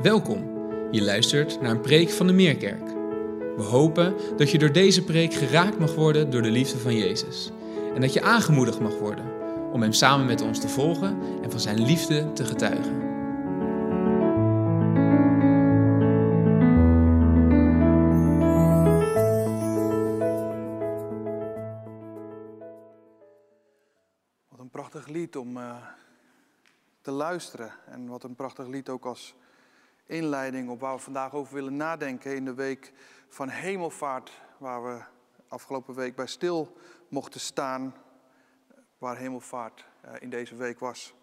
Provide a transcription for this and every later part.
Welkom. Je luistert naar een preek van de Meerkerk. We hopen dat je door deze preek geraakt mag worden door de liefde van Jezus. En dat je aangemoedigd mag worden om Hem samen met ons te volgen en van Zijn liefde te getuigen. Wat een prachtig lied om eh, te luisteren. En wat een prachtig lied ook als inleiding op waar we vandaag over willen nadenken in de week van hemelvaart. Waar we afgelopen week bij stil mochten staan. Waar hemelvaart eh, in deze week was.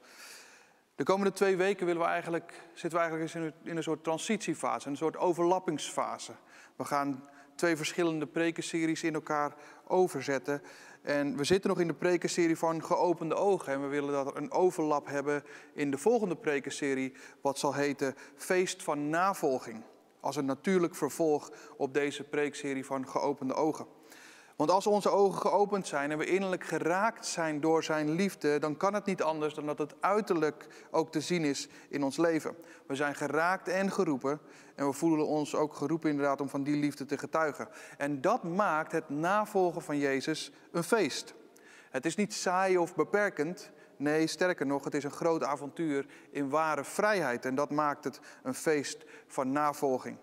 De komende twee weken willen we eigenlijk, zitten we eigenlijk eens in een, soort transitiefase, een soort overlappingsfase. We gaan twee verschillende prekenseries in elkaar overzetten. En we zitten nog in de prekenserie van geopende ogen. En we willen dat er een overlap hebben in de volgende prekenserie, wat zal heten Feest van Navolging. Als een natuurlijk vervolg op deze preekserie van geopende ogen. Want als onze ogen geopend zijn en we innerlijk geraakt zijn door zijn liefde, dan kan het niet anders dan dat het uiterlijk ook te zien is in ons leven. We zijn geraakt en geroepen en we voelen ons ook geroepen inderdaad om van die liefde te getuigen. En dat maakt het navolgen van Jezus een feest. Het is niet saai of beperkend. Nee, sterker nog, het is een groot avontuur in ware vrijheid. En dat maakt het een feest van navolging.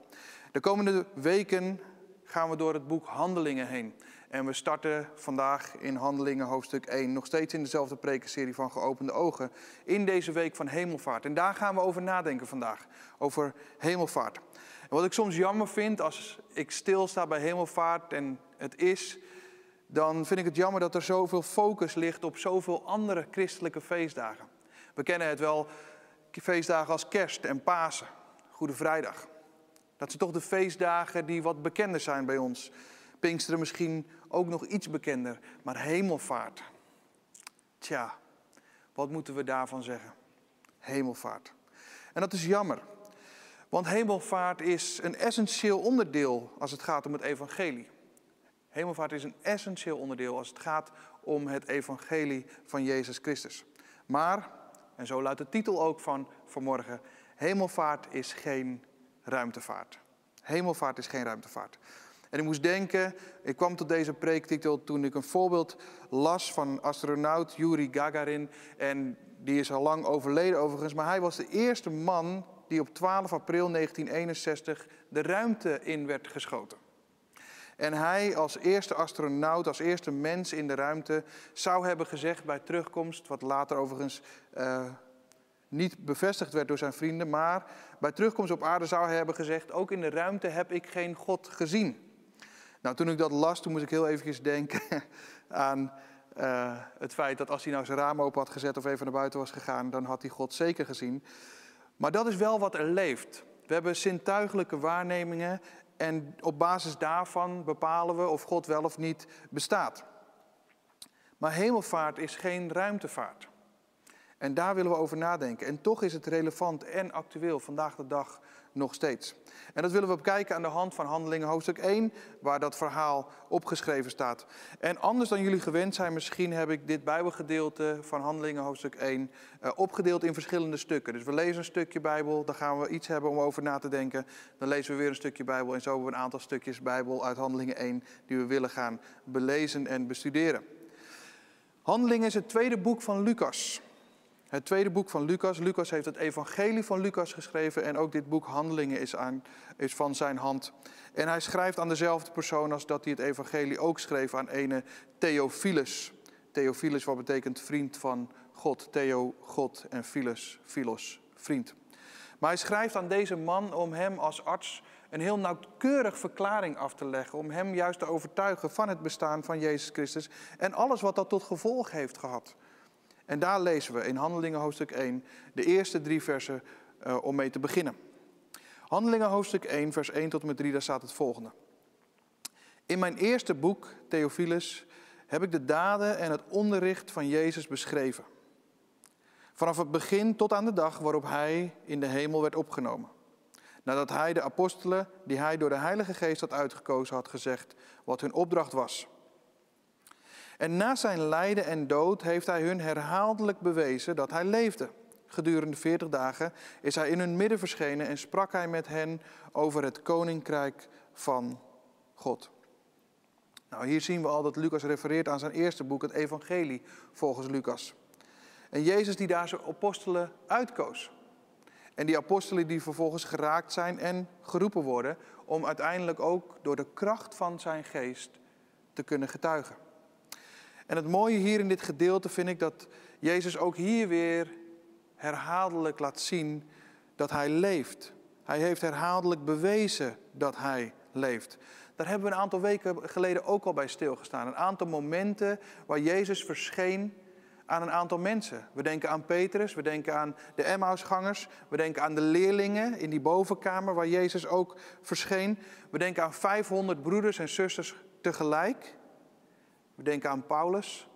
De komende weken gaan we door het boek Handelingen heen. En we starten vandaag in Handelingen hoofdstuk 1, nog steeds in dezelfde prekenserie van Geopende Ogen, in deze week van hemelvaart. En daar gaan we over nadenken vandaag, over hemelvaart. En wat ik soms jammer vind als ik stilsta bij hemelvaart en het is, dan vind ik het jammer dat er zoveel focus ligt op zoveel andere christelijke feestdagen. We kennen het wel, feestdagen als kerst en Pasen, Goede Vrijdag. Dat zijn toch de feestdagen die wat bekender zijn bij ons. Pinksteren misschien ook nog iets bekender, maar hemelvaart. Tja, wat moeten we daarvan zeggen? Hemelvaart. En dat is jammer, want hemelvaart is een essentieel onderdeel als het gaat om het evangelie. Hemelvaart is een essentieel onderdeel als het gaat om het evangelie van Jezus Christus. Maar, en zo luidt de titel ook van vanmorgen, hemelvaart is geen ruimtevaart. Hemelvaart is geen ruimtevaart. En ik moest denken, ik kwam tot deze preektitel toen ik een voorbeeld las van astronaut Yuri Gagarin. En die is al lang overleden overigens, maar hij was de eerste man die op 12 april 1961 de ruimte in werd geschoten. En hij als eerste astronaut, als eerste mens in de ruimte, zou hebben gezegd bij terugkomst, wat later overigens uh, niet bevestigd werd door zijn vrienden, maar bij terugkomst op aarde zou hij hebben gezegd, ook in de ruimte heb ik geen God gezien. Nou, toen ik dat las, toen moest ik heel eventjes denken aan uh, het feit dat als hij nou zijn raam open had gezet of even naar buiten was gegaan, dan had hij God zeker gezien. Maar dat is wel wat er leeft. We hebben zintuigelijke waarnemingen en op basis daarvan bepalen we of God wel of niet bestaat. Maar hemelvaart is geen ruimtevaart. En daar willen we over nadenken. En toch is het relevant en actueel vandaag de dag nog steeds. En dat willen we bekijken aan de hand van Handelingen hoofdstuk 1, waar dat verhaal opgeschreven staat. En anders dan jullie gewend zijn, misschien heb ik dit Bijbelgedeelte van Handelingen hoofdstuk 1 uh, opgedeeld in verschillende stukken. Dus we lezen een stukje Bijbel, dan gaan we iets hebben om over na te denken. Dan lezen we weer een stukje Bijbel en zo hebben we een aantal stukjes Bijbel uit Handelingen 1 die we willen gaan belezen en bestuderen. Handelingen is het tweede boek van Lucas. Het tweede boek van Lucas. Lucas heeft het evangelie van Lucas geschreven en ook dit boek Handelingen is, aan, is van zijn hand. En hij schrijft aan dezelfde persoon als dat hij het evangelie ook schreef aan ene Theophilus. Theophilus wat betekent vriend van God. Theo, God en Philos, Philos, vriend. Maar hij schrijft aan deze man om hem als arts een heel nauwkeurig verklaring af te leggen. Om hem juist te overtuigen van het bestaan van Jezus Christus en alles wat dat tot gevolg heeft gehad. En daar lezen we in Handelingen hoofdstuk 1 de eerste drie versen uh, om mee te beginnen. Handelingen hoofdstuk 1, vers 1 tot en met 3, daar staat het volgende. In mijn eerste boek, Theophilus, heb ik de daden en het onderricht van Jezus beschreven. Vanaf het begin tot aan de dag waarop hij in de hemel werd opgenomen. Nadat hij de apostelen, die hij door de Heilige Geest had uitgekozen, had gezegd wat hun opdracht was. En na zijn lijden en dood heeft hij hun herhaaldelijk bewezen dat hij leefde. gedurende 40 dagen, is hij in hun midden verschenen en sprak hij met hen over het koninkrijk van God. Nou, hier zien we al dat Lucas refereert aan zijn eerste boek, het Evangelie, volgens Lucas. En Jezus die daar zijn apostelen uitkoos. En die apostelen die vervolgens geraakt zijn en geroepen worden om uiteindelijk ook door de kracht van zijn geest te kunnen getuigen. En het mooie hier in dit gedeelte vind ik dat Jezus ook hier weer herhaaldelijk laat zien dat hij leeft. Hij heeft herhaaldelijk bewezen dat hij leeft. Daar hebben we een aantal weken geleden ook al bij stilgestaan. Een aantal momenten waar Jezus verscheen aan een aantal mensen. We denken aan Petrus, we denken aan de Emmausgangers, we denken aan de leerlingen in die bovenkamer waar Jezus ook verscheen. We denken aan 500 broeders en zusters tegelijk. We denken aan Paulus.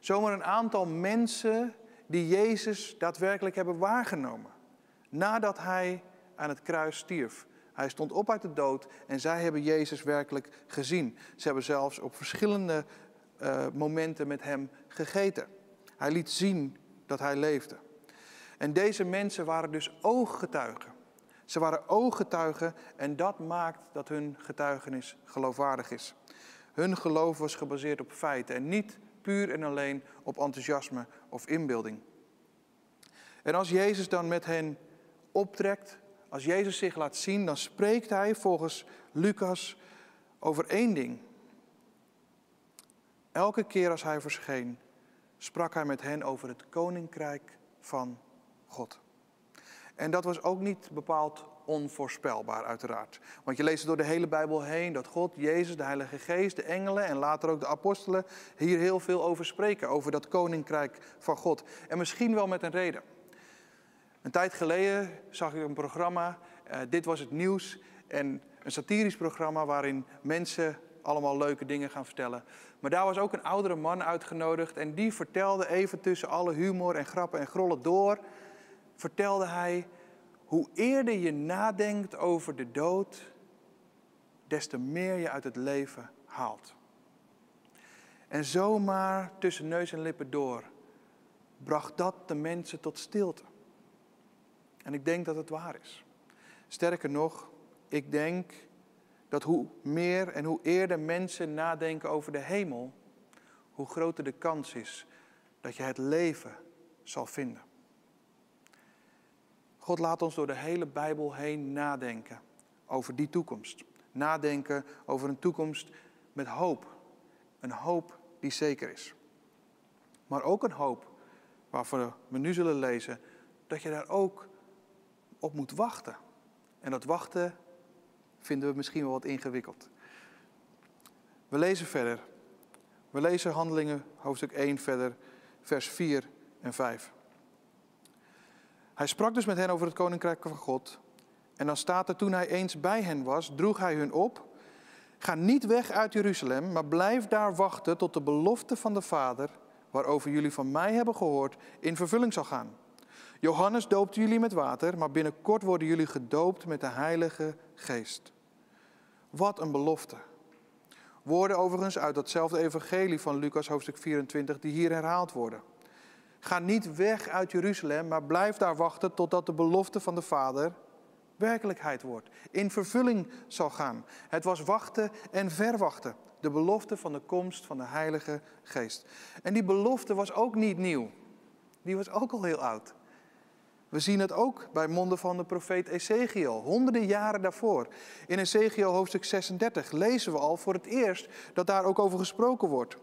Zomaar een aantal mensen die Jezus daadwerkelijk hebben waargenomen. Nadat hij aan het kruis stierf. Hij stond op uit de dood en zij hebben Jezus werkelijk gezien. Ze hebben zelfs op verschillende uh, momenten met hem gegeten. Hij liet zien dat hij leefde. En deze mensen waren dus ooggetuigen. Ze waren ooggetuigen en dat maakt dat hun getuigenis geloofwaardig is. Hun geloof was gebaseerd op feiten en niet puur en alleen op enthousiasme of inbeelding. En als Jezus dan met hen optrekt, als Jezus zich laat zien, dan spreekt hij volgens Lucas over één ding. Elke keer als hij verscheen, sprak hij met hen over het koninkrijk van God. En dat was ook niet bepaald onvoorspelbaar, uiteraard. Want je leest door de hele Bijbel heen dat God, Jezus, de Heilige Geest, de engelen en later ook de apostelen hier heel veel over spreken, over dat koninkrijk van God. En misschien wel met een reden. Een tijd geleden zag ik een programma, uh, Dit was het nieuws, en een satirisch programma waarin mensen allemaal leuke dingen gaan vertellen. Maar daar was ook een oudere man uitgenodigd en die vertelde even tussen alle humor en grappen en grollen door, vertelde hij hoe eerder je nadenkt over de dood, des te meer je uit het leven haalt. En zomaar tussen neus en lippen door bracht dat de mensen tot stilte. En ik denk dat het waar is. Sterker nog, ik denk dat hoe meer en hoe eerder mensen nadenken over de hemel, hoe groter de kans is dat je het leven zal vinden. God laat ons door de hele Bijbel heen nadenken over die toekomst. Nadenken over een toekomst met hoop. Een hoop die zeker is. Maar ook een hoop waarvan we nu zullen lezen dat je daar ook op moet wachten. En dat wachten vinden we misschien wel wat ingewikkeld. We lezen verder. We lezen Handelingen hoofdstuk 1 verder, vers 4 en 5. Hij sprak dus met hen over het koninkrijk van God. En dan staat er, toen hij eens bij hen was, droeg hij hun op. Ga niet weg uit Jeruzalem, maar blijf daar wachten tot de belofte van de Vader, waarover jullie van mij hebben gehoord, in vervulling zal gaan. Johannes doopt jullie met water, maar binnenkort worden jullie gedoopt met de Heilige Geest. Wat een belofte. Woorden overigens uit datzelfde evangelie van Lucas hoofdstuk 24 die hier herhaald worden. Ga niet weg uit Jeruzalem, maar blijf daar wachten totdat de belofte van de Vader werkelijkheid wordt, in vervulling zal gaan. Het was wachten en verwachten, de belofte van de komst van de Heilige Geest. En die belofte was ook niet nieuw, die was ook al heel oud. We zien het ook bij monden van de profeet Ezekiel, honderden jaren daarvoor. In Ezekiel hoofdstuk 36 lezen we al voor het eerst dat daar ook over gesproken wordt.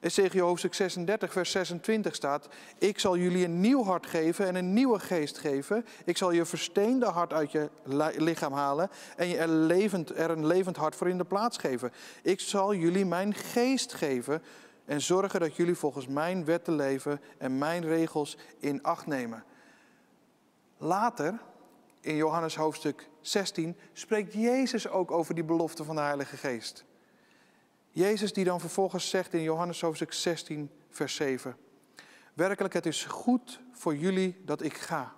Ezekiel hoofdstuk 36, vers 26 staat: Ik zal jullie een nieuw hart geven en een nieuwe geest geven. Ik zal je versteende hart uit je lichaam halen en je er, levend, er een levend hart voor in de plaats geven. Ik zal jullie mijn geest geven en zorgen dat jullie volgens mijn wetten leven en mijn regels in acht nemen. Later, in Johannes hoofdstuk 16, spreekt Jezus ook over die belofte van de Heilige Geest. Jezus die dan vervolgens zegt in Johannes hoofdstuk 16, vers 7. Werkelijk, het is goed voor jullie dat ik ga.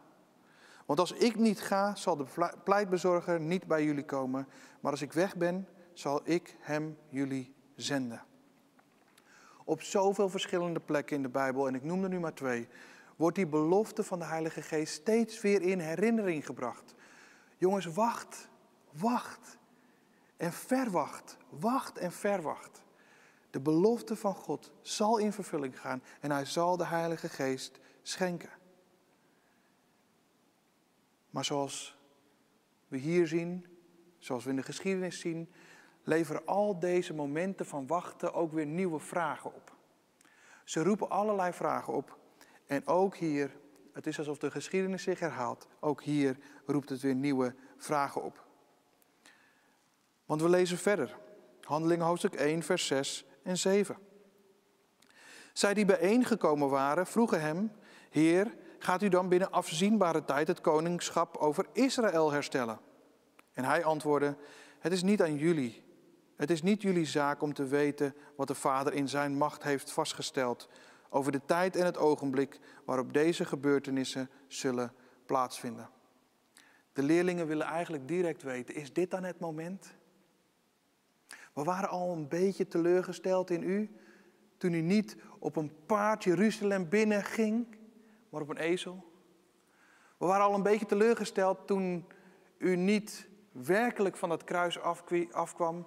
Want als ik niet ga, zal de pleitbezorger niet bij jullie komen. Maar als ik weg ben, zal ik hem jullie zenden. Op zoveel verschillende plekken in de Bijbel, en ik noem er nu maar twee, wordt die belofte van de Heilige Geest steeds weer in herinnering gebracht. Jongens, wacht, wacht en verwacht, wacht en verwacht. De belofte van God zal in vervulling gaan en hij zal de Heilige Geest schenken. Maar zoals we hier zien, zoals we in de geschiedenis zien, leveren al deze momenten van wachten ook weer nieuwe vragen op. Ze roepen allerlei vragen op. En ook hier, het is alsof de geschiedenis zich herhaalt, ook hier roept het weer nieuwe vragen op. Want we lezen verder. Handelingen hoofdstuk 1, vers 6 en 7. Zij die bijeengekomen waren, vroegen hem: Heer, gaat u dan binnen afzienbare tijd het koningschap over Israël herstellen? En hij antwoordde: Het is niet aan jullie. Het is niet jullie zaak om te weten wat de Vader in zijn macht heeft vastgesteld over de tijd en het ogenblik waarop deze gebeurtenissen zullen plaatsvinden. De leerlingen willen eigenlijk direct weten: is dit dan het moment? We waren al een beetje teleurgesteld in u toen u niet op een paard Jeruzalem binnenging, maar op een ezel. We waren al een beetje teleurgesteld toen u niet werkelijk van dat kruis afkwam,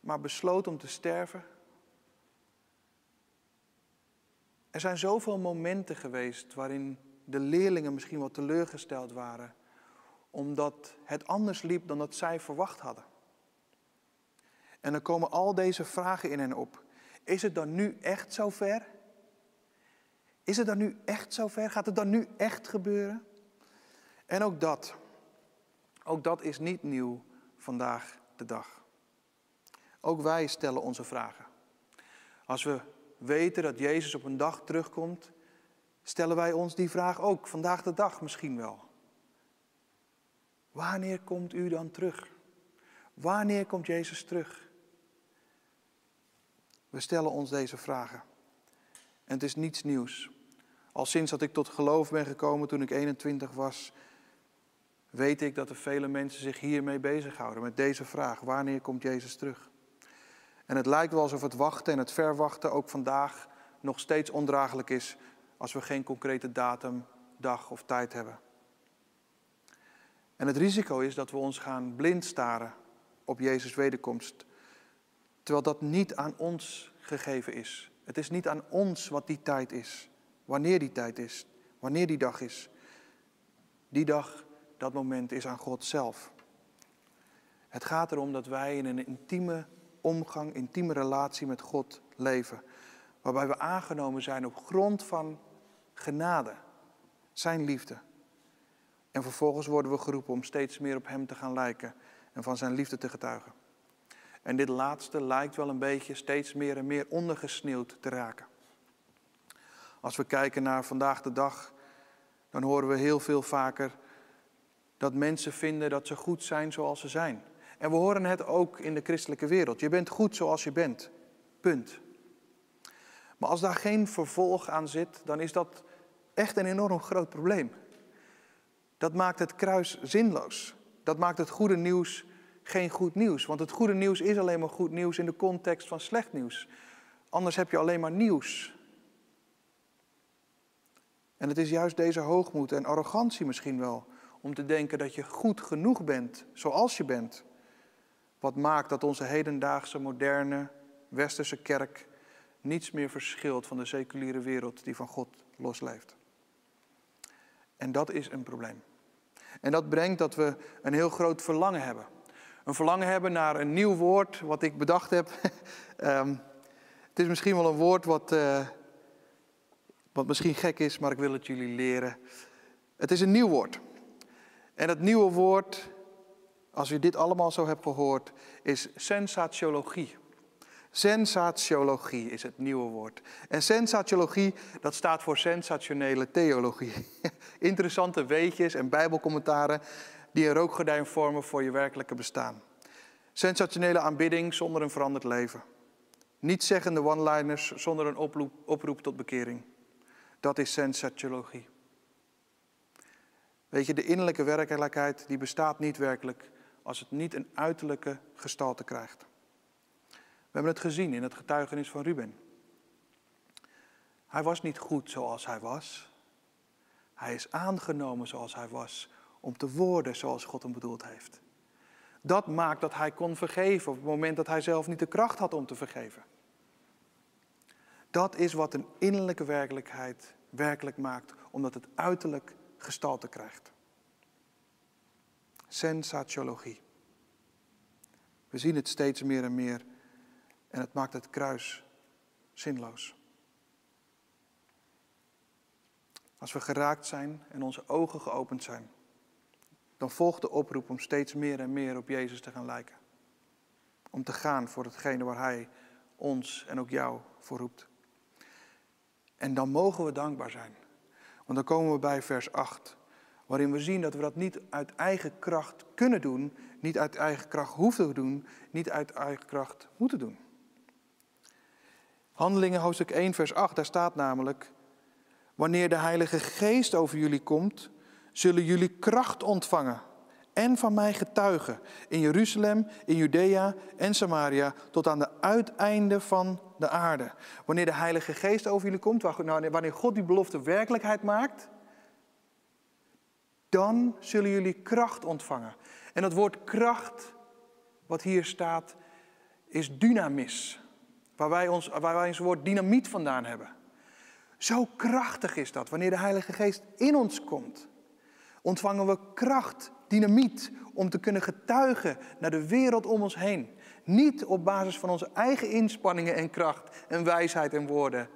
maar besloot om te sterven. Er zijn zoveel momenten geweest waarin de leerlingen misschien wel teleurgesteld waren, omdat het anders liep dan dat zij verwacht hadden. En dan komen al deze vragen in hen op. Is het dan nu echt zover? Is het dan nu echt zover? Gaat het dan nu echt gebeuren? En ook dat, ook dat is niet nieuw vandaag de dag. Ook wij stellen onze vragen. Als we weten dat Jezus op een dag terugkomt, stellen wij ons die vraag ook vandaag de dag misschien wel. Wanneer komt u dan terug? Wanneer komt Jezus terug? We stellen ons deze vragen. En het is niets nieuws. Al sinds dat ik tot geloof ben gekomen toen ik 21 was, weet ik dat er vele mensen zich hiermee bezighouden, met deze vraag: wanneer komt Jezus terug? En het lijkt wel alsof het wachten en het verwachten ook vandaag nog steeds ondraaglijk is als we geen concrete datum, dag of tijd hebben. En het risico is dat we ons gaan blind staren op Jezus' wederkomst Terwijl dat niet aan ons gegeven is. Het is niet aan ons wat die tijd is. Wanneer die tijd is. Wanneer die dag is. Die dag, dat moment is aan God zelf. Het gaat erom dat wij in een intieme omgang, intieme relatie met God leven. Waarbij we aangenomen zijn op grond van genade, zijn liefde. En vervolgens worden we geroepen om steeds meer op Hem te gaan lijken en van Zijn liefde te getuigen. En dit laatste lijkt wel een beetje steeds meer en meer ondergesneeuwd te raken. Als we kijken naar vandaag de dag, dan horen we heel veel vaker dat mensen vinden dat ze goed zijn zoals ze zijn. En we horen het ook in de christelijke wereld. Je bent goed zoals je bent. Punt. Maar als daar geen vervolg aan zit, dan is dat echt een enorm groot probleem. Dat maakt het kruis zinloos. Dat maakt het goede nieuws geen goed nieuws. Want het goede nieuws is alleen maar goed nieuws in de context van slecht nieuws. Anders heb je alleen maar nieuws. En het is juist deze hoogmoed en arrogantie misschien wel om te denken dat je goed genoeg bent zoals je bent. Wat maakt dat onze hedendaagse moderne westerse kerk niets meer verschilt van de seculiere wereld die van God losleeft. En dat is een probleem. En dat brengt dat we een heel groot verlangen hebben een verlangen hebben naar een nieuw woord wat ik bedacht heb. um, het is misschien wel een woord wat, uh, wat misschien gek is, maar ik wil het jullie leren. Het is een nieuw woord. En dat nieuwe woord, als u dit allemaal zo hebt gehoord, is sensatiologie. Sensatiologie is het nieuwe woord. En sensatiologie, dat staat voor sensationele theologie. Interessante weetjes en bijbelcommentaren die een rookgordijn vormen voor je werkelijke bestaan. Sensationele aanbidding zonder een veranderd leven. Niet zeggende one-liners zonder een oproep, oproep tot bekering. Dat is sensatiologie. Weet je, de innerlijke werkelijkheid die bestaat niet werkelijk als het niet een uiterlijke gestalte krijgt. We hebben het gezien in het getuigenis van Ruben. Hij was niet goed zoals hij was. Hij is aangenomen zoals hij was, om te worden zoals God hem bedoeld heeft. Dat maakt dat hij kon vergeven op het moment dat hij zelf niet de kracht had om te vergeven. Dat is wat een innerlijke werkelijkheid werkelijk maakt, omdat het uiterlijk gestalte krijgt. Sensatiologie. We zien het steeds meer en meer en het maakt het kruis zinloos. Als we geraakt zijn en onze ogen geopend zijn, dan volgt de oproep om steeds meer en meer op Jezus te gaan lijken. Om te gaan voor hetgene waar Hij ons en ook jou voor roept. En dan mogen we dankbaar zijn. Want dan komen we bij vers 8, waarin we zien dat we dat niet uit eigen kracht kunnen doen, niet uit eigen kracht hoeven te doen, niet uit eigen kracht moeten doen. Handelingen hoofdstuk 1, vers 8, daar staat namelijk, wanneer de Heilige Geest over jullie komt, zullen jullie kracht ontvangen en van mij getuigen in Jeruzalem, in Judea en Samaria tot aan de uiteinde van de aarde. Wanneer de Heilige Geest over jullie komt, wanneer God die belofte werkelijkheid maakt, dan zullen jullie kracht ontvangen. En dat woord kracht, wat hier staat, is dynamis. Waar wij, ons, waar wij ons woord dynamiet vandaan hebben. Zo krachtig is dat. Wanneer de Heilige Geest in ons komt, ontvangen we kracht, dynamiet, om te kunnen getuigen naar de wereld om ons heen. Niet op basis van onze eigen inspanningen en kracht en wijsheid en woorden,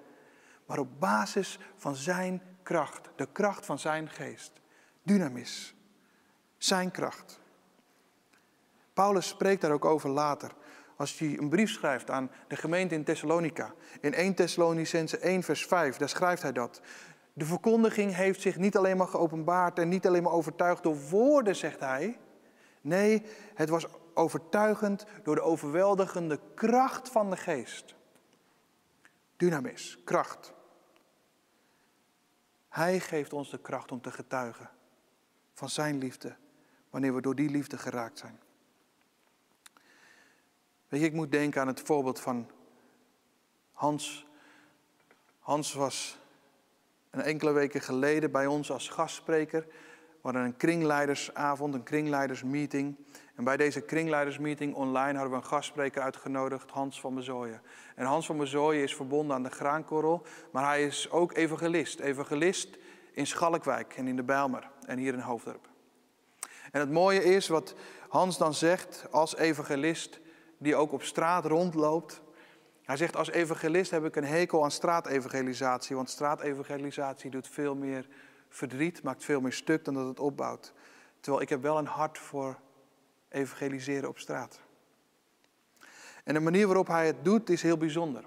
maar op basis van Zijn kracht, de kracht van Zijn geest. Dynamis, Zijn kracht. Paulus spreekt daar ook over later. Als hij een brief schrijft aan de gemeente in Thessalonica. In 1 Thessalonicense 1 vers 5, daar schrijft hij dat. De verkondiging heeft zich niet alleen maar geopenbaard en niet alleen maar overtuigd door woorden, zegt hij. Nee, het was overtuigend door de overweldigende kracht van de geest. Dynamis, kracht. Hij geeft ons de kracht om te getuigen van zijn liefde, wanneer we door die liefde geraakt zijn. Weet je, ik moet denken aan het voorbeeld van Hans. Hans was een enkele weken geleden bij ons als gastspreker. We een kringleidersavond, een kringleidersmeeting. En bij deze kringleidersmeeting online hadden we een gastspreker uitgenodigd, Hans van Bezooien. En Hans van Bezooien is verbonden aan de Graankorrel, maar hij is ook evangelist. Evangelist in Schalkwijk en in de Bijlmer en hier in Hoofddorp. En het mooie is wat Hans dan zegt als evangelist die ook op straat rondloopt. Hij zegt, als evangelist heb ik een hekel aan straatevangelisatie, want straatevangelisatie doet veel meer verdriet, maakt veel meer stuk dan dat het opbouwt. Terwijl ik heb wel een hart voor evangeliseren op straat. En de manier waarop hij het doet is heel bijzonder.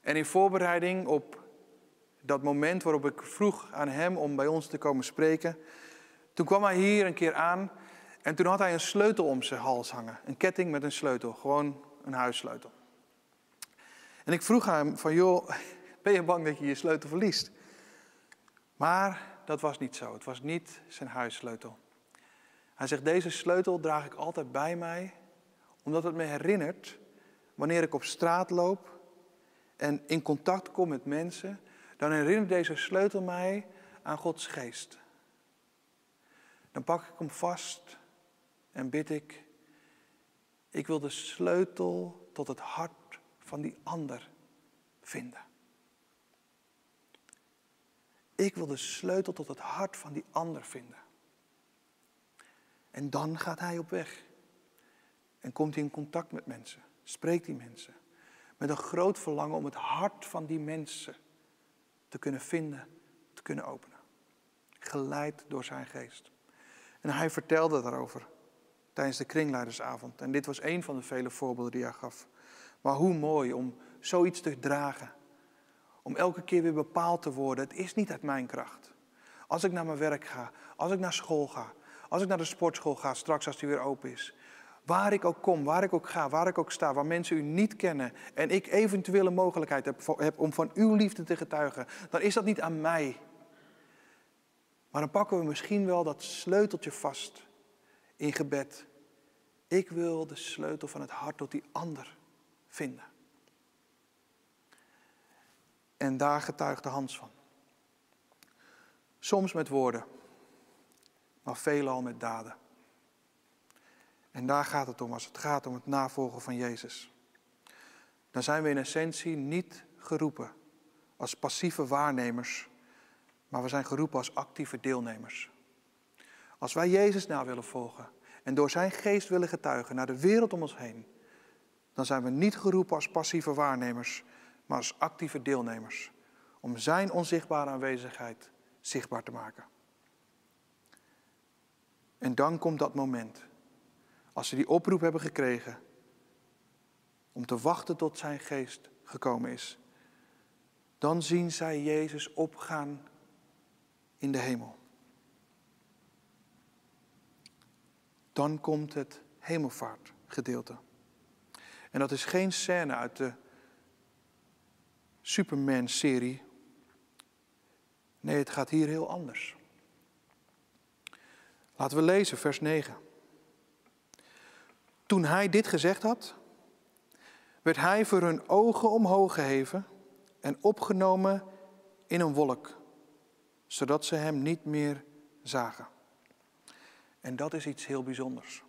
En in voorbereiding op dat moment waarop ik vroeg aan hem om bij ons te komen spreken, toen kwam hij hier een keer aan en toen had hij een sleutel om zijn hals hangen. Een ketting met een sleutel, gewoon een huissleutel. En ik vroeg hem van, joh, ben je bang dat je je sleutel verliest? Maar dat was niet zo. Het was niet zijn huissleutel. Hij zegt, deze sleutel draag ik altijd bij mij, omdat het me herinnert wanneer ik op straat loop en in contact kom met mensen, dan herinnert deze sleutel mij aan Gods geest. Dan pak ik hem vast en bid ik, ik wil de sleutel tot het hart van die ander vinden. Ik wil de sleutel tot het hart van die ander vinden. En dan gaat hij op weg. En komt hij in contact met mensen. Spreekt die mensen. Met een groot verlangen om het hart van die mensen te kunnen vinden, te kunnen openen. Geleid door zijn geest. En hij vertelde daarover tijdens de kringleidersavond. En dit was een van de vele voorbeelden die hij gaf. Maar hoe mooi om zoiets te dragen. Om elke keer weer bepaald te worden. Het is niet uit mijn kracht. Als ik naar mijn werk ga, als ik naar school ga, als ik naar de sportschool ga, straks als die weer open is. Waar ik ook kom, waar ik ook ga, waar ik ook sta, waar mensen u niet kennen en ik eventueel een mogelijkheid heb om van uw liefde te getuigen, dan is dat niet aan mij. Maar dan pakken we misschien wel dat sleuteltje vast in gebed. Ik wil de sleutel van het hart tot die ander vinden. En daar getuigt de Hans van. Soms met woorden, maar veelal met daden. En daar gaat het om als het gaat om het navolgen van Jezus. Dan zijn we in essentie niet geroepen als passieve waarnemers, maar we zijn geroepen als actieve deelnemers. Als wij Jezus na willen volgen en door zijn geest willen getuigen naar de wereld om ons heen, dan zijn we niet geroepen als passieve waarnemers, maar als actieve deelnemers. Om zijn onzichtbare aanwezigheid zichtbaar te maken. En dan komt dat moment, als ze die oproep hebben gekregen, om te wachten tot zijn geest gekomen is. Dan zien zij Jezus opgaan in de hemel. Dan komt het hemelvaartgedeelte. En dat is geen scène uit de Superman-serie. Nee, het gaat hier heel anders. Laten we lezen, vers 9. Toen hij dit gezegd had, werd hij voor hun ogen omhoog geheven en opgenomen in een wolk, zodat ze hem niet meer zagen. En dat is iets heel bijzonders.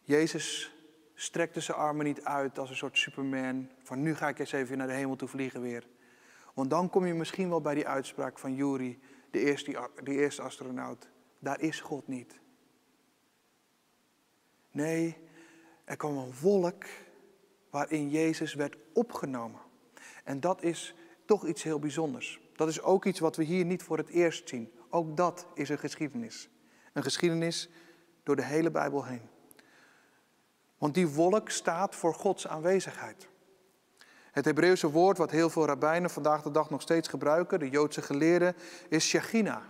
Jezus strekte zijn armen niet uit als een soort Superman, van nu ga ik eens even naar de hemel toe vliegen weer. Want dan kom je misschien wel bij die uitspraak van Yuri, de eerste, de eerste astronaut. Daar is God niet. Nee, er kwam een wolk waarin Jezus werd opgenomen. En dat is toch iets heel bijzonders. Dat is ook iets wat we hier niet voor het eerst zien. Ook dat is een geschiedenis. Een geschiedenis door de hele Bijbel heen. Want die wolk staat voor Gods aanwezigheid. Het Hebreeuwse woord wat heel veel rabbijnen vandaag de dag nog steeds gebruiken, de Joodse geleerden, is Shechina.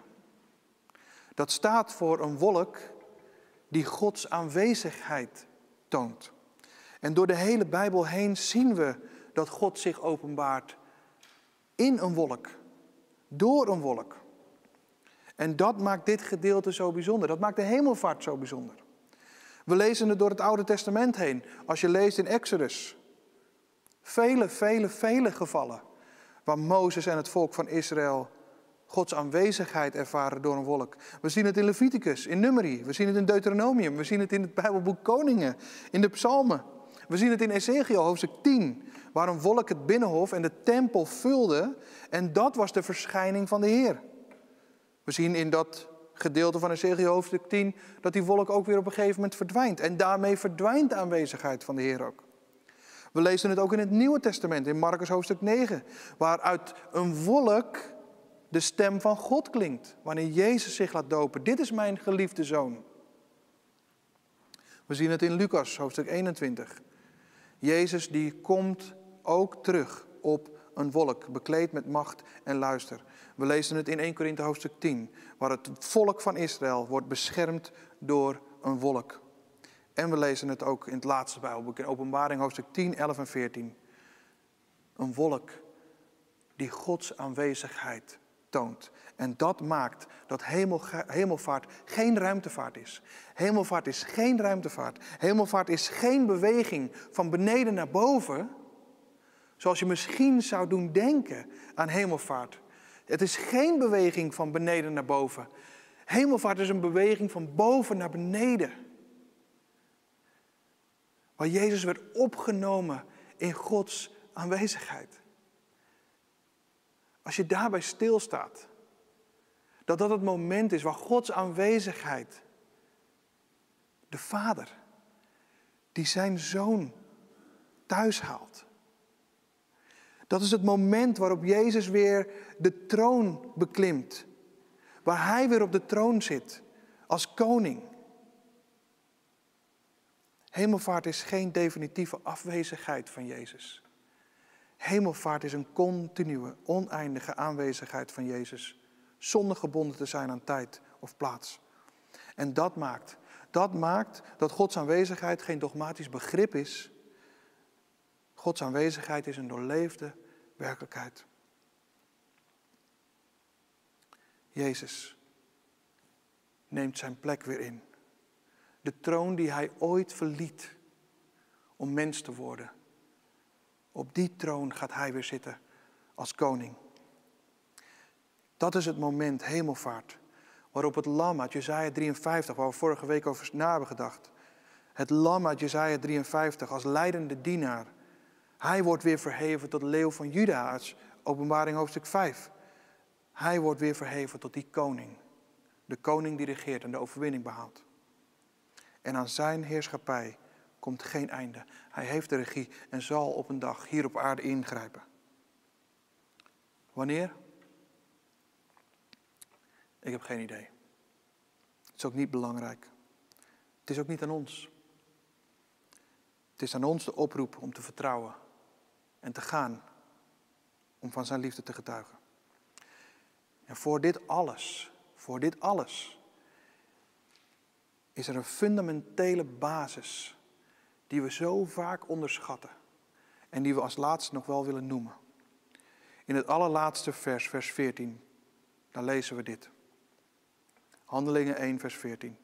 Dat staat voor een wolk die Gods aanwezigheid toont. En door de hele Bijbel heen zien we dat God zich openbaart in een wolk, door een wolk. En dat maakt dit gedeelte zo bijzonder. Dat maakt de hemelvaart zo bijzonder. We lezen het door het Oude Testament heen. Als je leest in Exodus. Vele, vele, vele gevallen. Waar Mozes en het volk van Israël Gods aanwezigheid ervaren door een wolk. We zien het in Leviticus, in Numeri. We zien het in Deuteronomium. We zien het in het Bijbelboek Koningen. In de Psalmen. We zien het in Ezekiel, hoofdstuk 10. Waar een wolk het binnenhof en de tempel vulde. En dat was de verschijning van de Heer. We zien in dat gedeelte van Ezekiel hoofdstuk 10 dat die wolk ook weer op een gegeven moment verdwijnt. En daarmee verdwijnt de aanwezigheid van de Heer ook. We lezen het ook in het Nieuwe Testament, in Marcus hoofdstuk 9, waaruit een wolk de stem van God klinkt, wanneer Jezus zich laat dopen. Dit is mijn geliefde zoon. We zien het in Lucas hoofdstuk 21. Jezus die komt ook terug op een wolk, bekleed met macht en luister. We lezen het in 1 Korinthe hoofdstuk 10, waar het volk van Israël wordt beschermd door een wolk. En we lezen het ook in het laatste Bijbelboek, in Openbaring hoofdstuk 10, 11 en 14. Een wolk die Gods aanwezigheid toont. En dat maakt dat hemelvaart geen ruimtevaart is. Hemelvaart is geen ruimtevaart. Hemelvaart is geen beweging van beneden naar boven, zoals je misschien zou doen denken aan hemelvaart. Het is geen beweging van beneden naar boven. Hemelvaart is een beweging van boven naar beneden. Waar Jezus werd opgenomen in Gods aanwezigheid. Als je daarbij stilstaat, dat dat het moment is waar Gods aanwezigheid, de Vader, die zijn zoon thuis haalt. Dat is het moment waarop Jezus weer de troon beklimt. Waar Hij weer op de troon zit als koning. Hemelvaart is geen definitieve afwezigheid van Jezus. Hemelvaart is een continue, oneindige aanwezigheid van Jezus, zonder gebonden te zijn aan tijd of plaats. En dat maakt, dat maakt dat Gods aanwezigheid geen dogmatisch begrip is. Gods aanwezigheid is een doorleefde werkelijkheid. Jezus neemt zijn plek weer in. De troon die hij ooit verliet om mens te worden op die troon gaat hij weer zitten als koning. Dat is het moment, hemelvaart, waarop het lam uit Jezaja 53, waar we vorige week over na hebben gedacht, het lam uit Jezaja 53 als leidende dienaar, hij wordt weer verheven tot leeuw van Juda uit openbaring hoofdstuk 5. Hij wordt weer verheven tot die koning. De koning die regeert en de overwinning behaalt. En aan zijn heerschappij komt geen einde. Hij heeft de regie en zal op een dag hier op aarde ingrijpen. Wanneer? Ik heb geen idee. Het is ook niet belangrijk. Het is ook niet aan ons. Het is aan ons de oproep om te vertrouwen en te gaan om van zijn liefde te getuigen. En voor dit alles, voor dit alles, is er een fundamentele basis die we zo vaak onderschatten en die we als laatste nog wel willen noemen. In het allerlaatste vers, vers 14, daar lezen we dit. Handelingen 1, vers 14.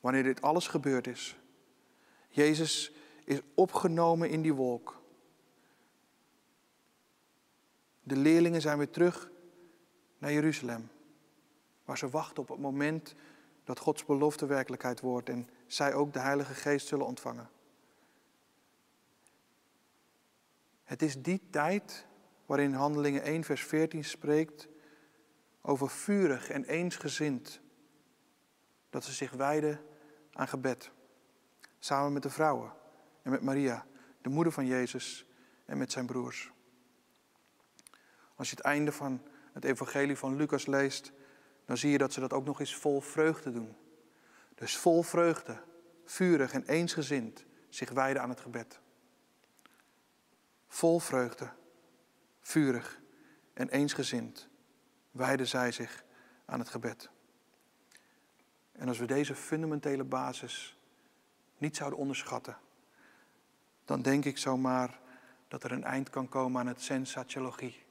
Wanneer dit alles gebeurd is, Jezus is opgenomen in die wolk. De leerlingen zijn weer terug naar Jeruzalem, waar ze wachten op het moment dat Gods belofte werkelijkheid wordt en zij ook de Heilige Geest zullen ontvangen. Het is die tijd waarin Handelingen 1, vers 14 spreekt over vurig en eensgezind dat ze zich wijden aan gebed. Samen met de vrouwen en met Maria, de moeder van Jezus en met zijn broers. Als je het einde van het evangelie van Lucas leest, dan zie je dat ze dat ook nog eens vol vreugde doen. Dus vol vreugde, vurig en eensgezind zich wijden aan het gebed. Vol vreugde, vurig en eensgezind wijden zij zich aan het gebed. En als we deze fundamentele basis niet zouden onderschatten, dan denk ik zomaar dat er een eind kan komen aan het sensatiologie.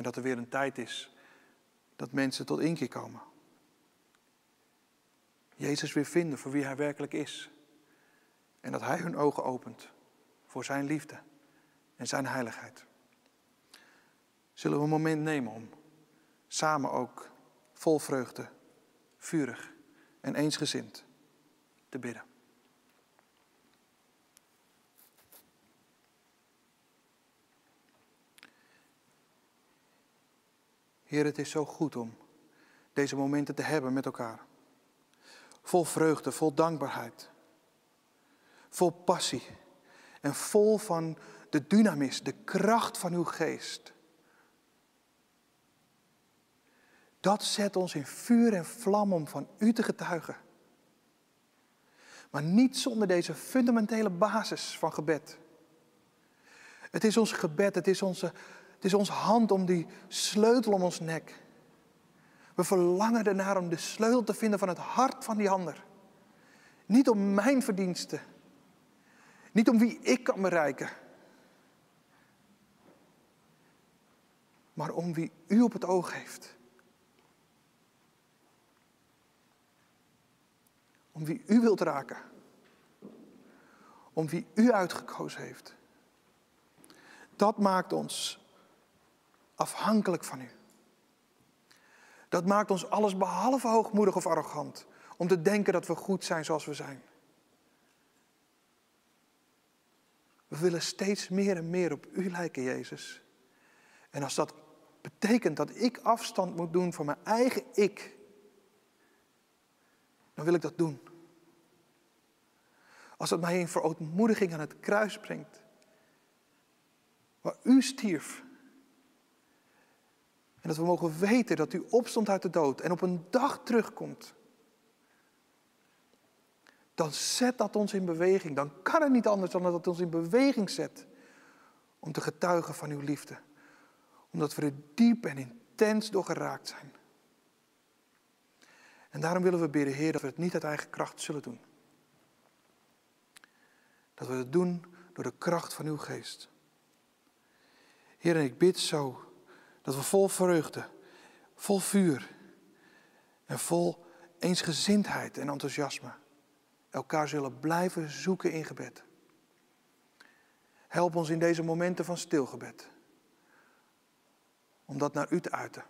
En dat er weer een tijd is dat mensen tot inkeer komen. Jezus weer vinden voor wie hij werkelijk is. En dat hij hun ogen opent voor zijn liefde en zijn heiligheid. Zullen we een moment nemen om samen ook vol vreugde, vurig en eensgezind te bidden. Heer, het is zo goed om deze momenten te hebben met elkaar. Vol vreugde, vol dankbaarheid. Vol passie. En vol van de dynamis, de kracht van uw geest. Dat zet ons in vuur en vlam om van u te getuigen. Maar niet zonder deze fundamentele basis van gebed. Het is ons gebed, het is onze, het is onze hand om die sleutel om ons nek. We verlangen ernaar om de sleutel te vinden van het hart van die ander. Niet om mijn verdiensten. Niet om wie ik kan bereiken. Maar om wie u op het oog heeft. Om wie u wilt raken. Om wie u uitgekozen heeft. Dat maakt ons afhankelijk van u. Dat maakt ons alles behalve hoogmoedig of arrogant. Om te denken dat we goed zijn zoals we zijn. We willen steeds meer en meer op u lijken, Jezus. En als dat betekent dat ik afstand moet doen van mijn eigen ik, dan wil ik dat doen. Als het mij in verootmoediging aan het kruis brengt, waar u stierf. En dat we mogen weten dat u opstond uit de dood en op een dag terugkomt. Dan zet dat ons in beweging. Dan kan het niet anders dan dat het ons in beweging zet. Om te getuigen van uw liefde. Omdat we er diep en intens door geraakt zijn. En daarom willen we bidden, Heer, dat we het niet uit eigen kracht zullen doen. Dat we het doen door de kracht van uw geest. Heer, en ik bid zo dat we vol vreugde, vol vuur en vol eensgezindheid en enthousiasme elkaar zullen blijven zoeken in gebed. Help ons in deze momenten van stilgebed. om dat naar u te uiten.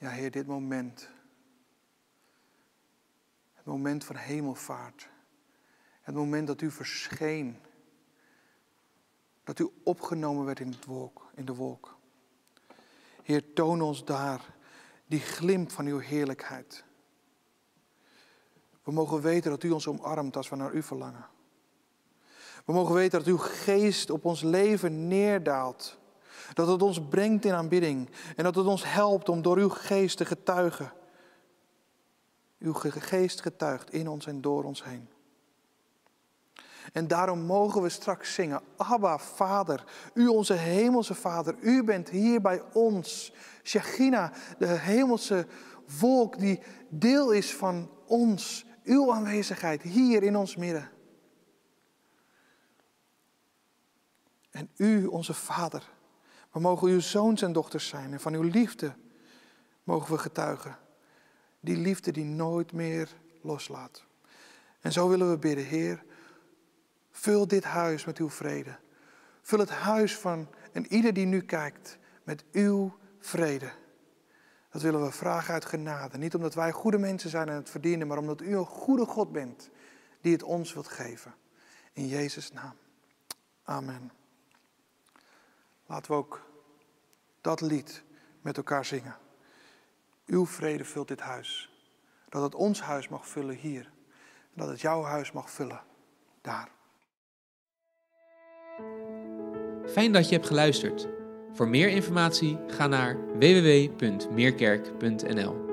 Ja, Heer, dit moment. Het moment van hemelvaart. Het moment dat u verscheen. Dat u opgenomen werd in, wolk, in de wolk. Heer, toon ons daar die glimp van uw heerlijkheid. We mogen weten dat u ons omarmt als we naar u verlangen. We mogen weten dat uw geest op ons leven neerdaalt. Dat het ons brengt in aanbidding. En dat het ons helpt om door uw geest te getuigen. Uw geest getuigt in ons en door ons heen. En daarom mogen we straks zingen, Abba, Vader, U onze hemelse Vader, U bent hier bij ons. Shechina, de hemelse volk die deel is van ons, Uw aanwezigheid hier in ons midden. En U, onze Vader, we mogen uw zoons en dochters zijn en van uw liefde mogen we getuigen. Die liefde die nooit meer loslaat. En zo willen we bidden, Heer, vul dit huis met uw vrede. Vul het huis van en ieder die nu kijkt met uw vrede. Dat willen we vragen uit genade. Niet omdat wij goede mensen zijn en het verdienen, maar omdat u een goede God bent die het ons wilt geven. In Jezus' naam. Amen. Laten we ook dat lied met elkaar zingen. Uw vrede vult dit huis. Dat het ons huis mag vullen hier. Dat het jouw huis mag vullen daar. Fijn dat je hebt geluisterd. Voor meer informatie ga naar www.meerkerk.nl.